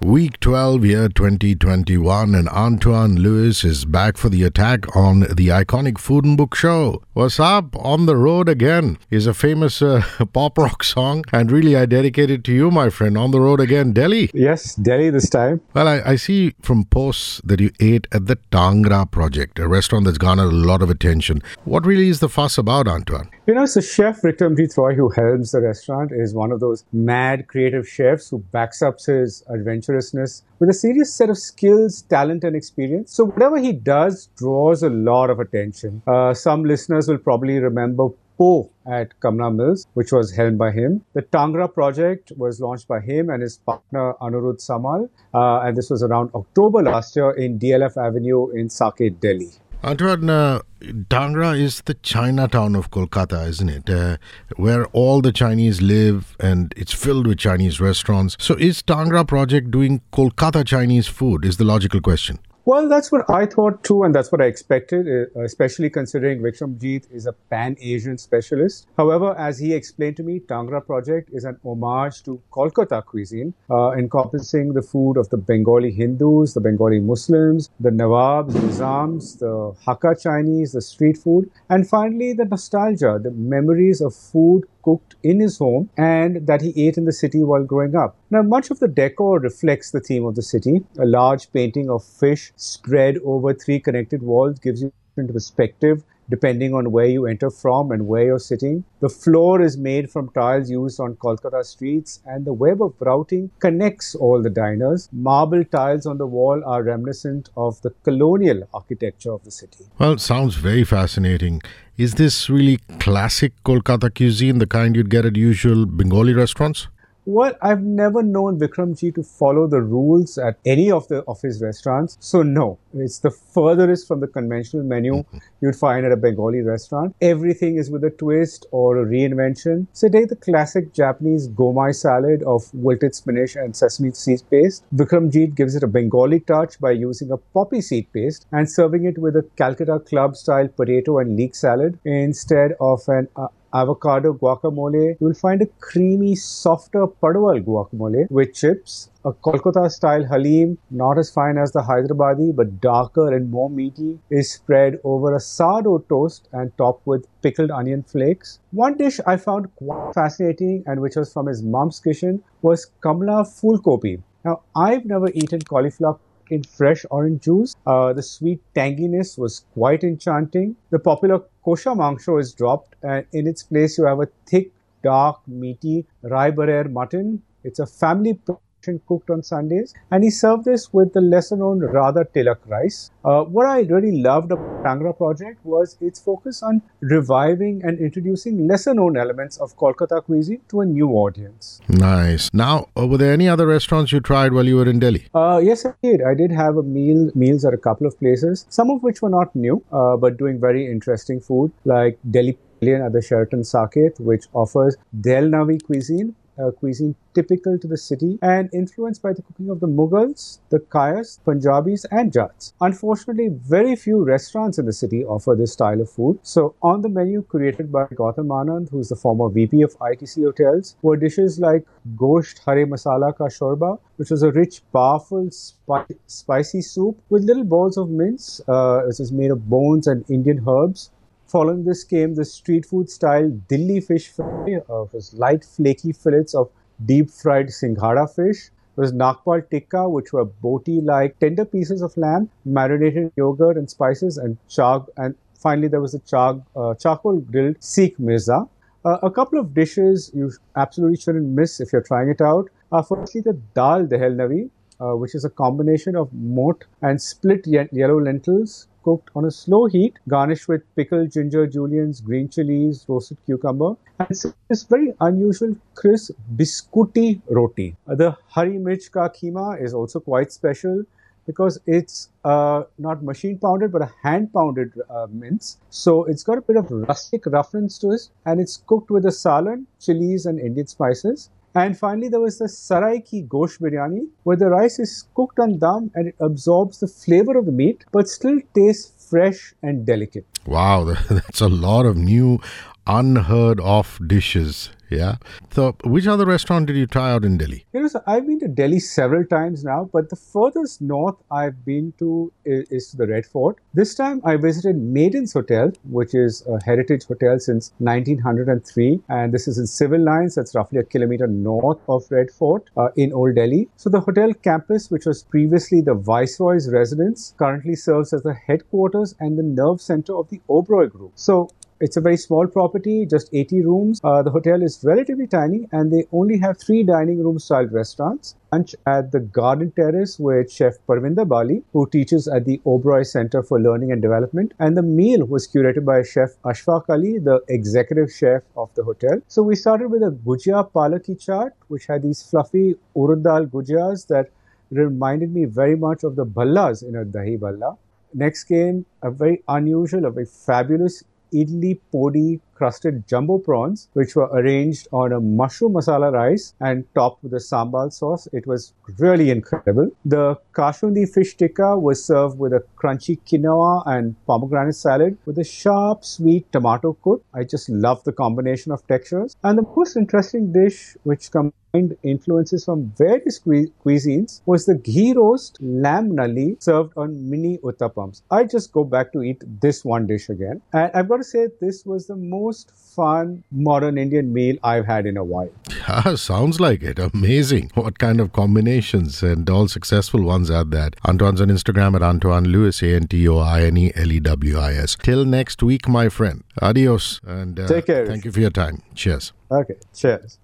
Week 12, year 2021, and Antoine Lewis is back for the attack on the iconic Food and Book Show. What's up? On the Road Again is a famous uh, pop rock song, and really I dedicate it to you, my friend. On the Road Again, Delhi. Yes, Delhi this time. Well, I, I see from posts that you ate at the Tangra Project, a restaurant that's garnered a lot of attention. What really is the fuss about, Antoine? You know, so Chef Vikramjit Roy, who helms the restaurant, is one of those mad creative chefs who backs up his adventurousness with a serious set of skills, talent, and experience. So whatever he does draws a lot of attention. Uh, some listeners will probably remember Po at Kamla Mills, which was helmed by him. The Tangra project was launched by him and his partner Anuruddh Samal, uh, and this was around October last year in DLF Avenue in Saket, Delhi. Antoine, uh, Tangra is the Chinatown of Kolkata, isn't it? Uh, where all the Chinese live and it's filled with Chinese restaurants. So, is Tangra project doing Kolkata Chinese food? Is the logical question. Well, that's what I thought too, and that's what I expected, uh, especially considering Vikramjit is a pan Asian specialist. However, as he explained to me, Tangra Project is an homage to Kolkata cuisine, uh, encompassing the food of the Bengali Hindus, the Bengali Muslims, the Nawabs, the Nizams, the Hakka Chinese, the street food, and finally the nostalgia, the memories of food cooked in his home and that he ate in the city while growing up. Now, much of the decor reflects the theme of the city. A large painting of fish spread over three connected walls gives you perspective depending on where you enter from and where you're sitting. The floor is made from tiles used on Kolkata streets, and the web of routing connects all the diners. Marble tiles on the wall are reminiscent of the colonial architecture of the city. Well, it sounds very fascinating. Is this really classic Kolkata cuisine, the kind you'd get at usual Bengali restaurants? Well, I've never known Vikramji to follow the rules at any of the of his restaurants. So no, it's the furthest from the conventional menu mm-hmm. you'd find at a Bengali restaurant. Everything is with a twist or a reinvention. So take the classic Japanese gomai salad of wilted spinach and sesame seed paste. Vikramjit gives it a Bengali touch by using a poppy seed paste and serving it with a Calcutta Club style potato and leek salad instead of an uh, avocado guacamole, you will find a creamy, softer Padwal guacamole with chips, a Kolkata style halim, not as fine as the Hyderabadi but darker and more meaty, is spread over a sourdough toast and topped with pickled onion flakes. One dish I found quite fascinating and which was from his mom's kitchen was Kamla Fulkopi. Now, I've never eaten cauliflower in fresh orange juice. Uh, the sweet tanginess was quite enchanting. The popular kosha mangsho is dropped, and in its place, you have a thick, dark, meaty Robibarer mutton. It's a family cooked on Sundays, and he served this with the lesser known Radha Tilak rice. Uh, what I really loved about Tangra project was its focus on reviving and introducing lesser known elements of Kolkata cuisine to a new audience. Nice. Now, uh, were there any other restaurants you tried while you were in Delhi? Uh, yes, I did. I did have a meal meals at a couple of places, some of which were not new, uh, but doing very interesting food like Delhi at the Sheraton Saket, which offers Dehlnavi cuisine uh, cuisine typical to the city and influenced by the cooking of the Mughals, the Kayas, Punjabis, and Jats. Unfortunately, very few restaurants in the city offer this style of food. So, on the menu created by Gautam Anand, who's the former VP of ITC Hotels, were dishes like Gosht Hare Masala Ka Shorba, which was a rich, powerful, spi- spicy soup with little balls of mince, uh, which is made of bones and Indian herbs. Following this came the street food style Dilli fish fry, uh, was light flaky fillets of deep fried singhara fish. There was Nagpal tikka, which were boti like tender pieces of lamb, marinated yogurt and spices, and chag. And finally, there was the chag, uh, charcoal grilled seekh mirza. Uh, a couple of dishes you absolutely shouldn't miss if you're trying it out. Uh, firstly, the dal dehlnavi, uh, which is a combination of moat and split ye- yellow lentils cooked on a slow heat, garnished with pickled ginger juliennes, green chilies, roasted cucumber, and this very unusual crisp biscuity roti. The Hari Mirch Ka Keema is also quite special because it's uh, not machine pounded but a hand pounded uh, mince. So it's got a bit of rustic roughness to it and it's cooked with a salan, chilies, and Indian spices. And finally, there was the Sarai Ki Gosht Biryani, where the rice is cooked on dum and it absorbs the flavor of the meat, but still tastes fresh and delicate. Wow, that's a lot of new, unheard of dishes. Yeah. So, which other restaurant did you try out in Delhi? You know, so I've been to Delhi several times now, but the furthest north I've been to is, to the Red Fort. This time I visited Maiden's Hotel, which is a heritage hotel since 1903, and this is in Civil Lines. That's roughly a kilometer north of Red Fort uh, in Old Delhi. So the hotel campus, which was previously the Viceroy's residence, currently serves as the headquarters and the nerve center of the Oberoi Group. So it's a very small property, just 80 rooms. Uh, the hotel is relatively tiny and they only have three dining room style restaurants. Lunch at the Garden Terrace with Chef Parvinder Bali, who teaches at the Oberoi Center for Learning and Development. And the meal was curated by Chef Ashfaq Ali, the executive chef of the hotel. So we started with a Gujia Palaki chaat, which had these fluffy urad dal gujiyas that reminded me very much of the ballas in a dahi balla. Next came a very unusual, a very fabulous idli podi crusted jumbo prawns, which were arranged on a mushroom masala rice and topped with a sambal sauce. It was really incredible. The Kashmiri fish tikka was served with a crunchy quinoa and pomegranate salad with a sharp, sweet tomato cut. I just love the combination of textures. And the most interesting dish, which comes influences from various cuisines was the ghee roast lamb nalli served on mini uttapams. I just go back to eat this one dish again. And I've got to say, this was the most fun modern Indian meal I've had in a while. Yeah, sounds like it. Amazing. What kind of combinations and all successful ones at that. Antoine's on Instagram at Antoine Lewis, A N T O I N E L E W I S. Till next week, my friend. Adios. And uh, take care. Thank you for your time. Cheers. Okay. Cheers.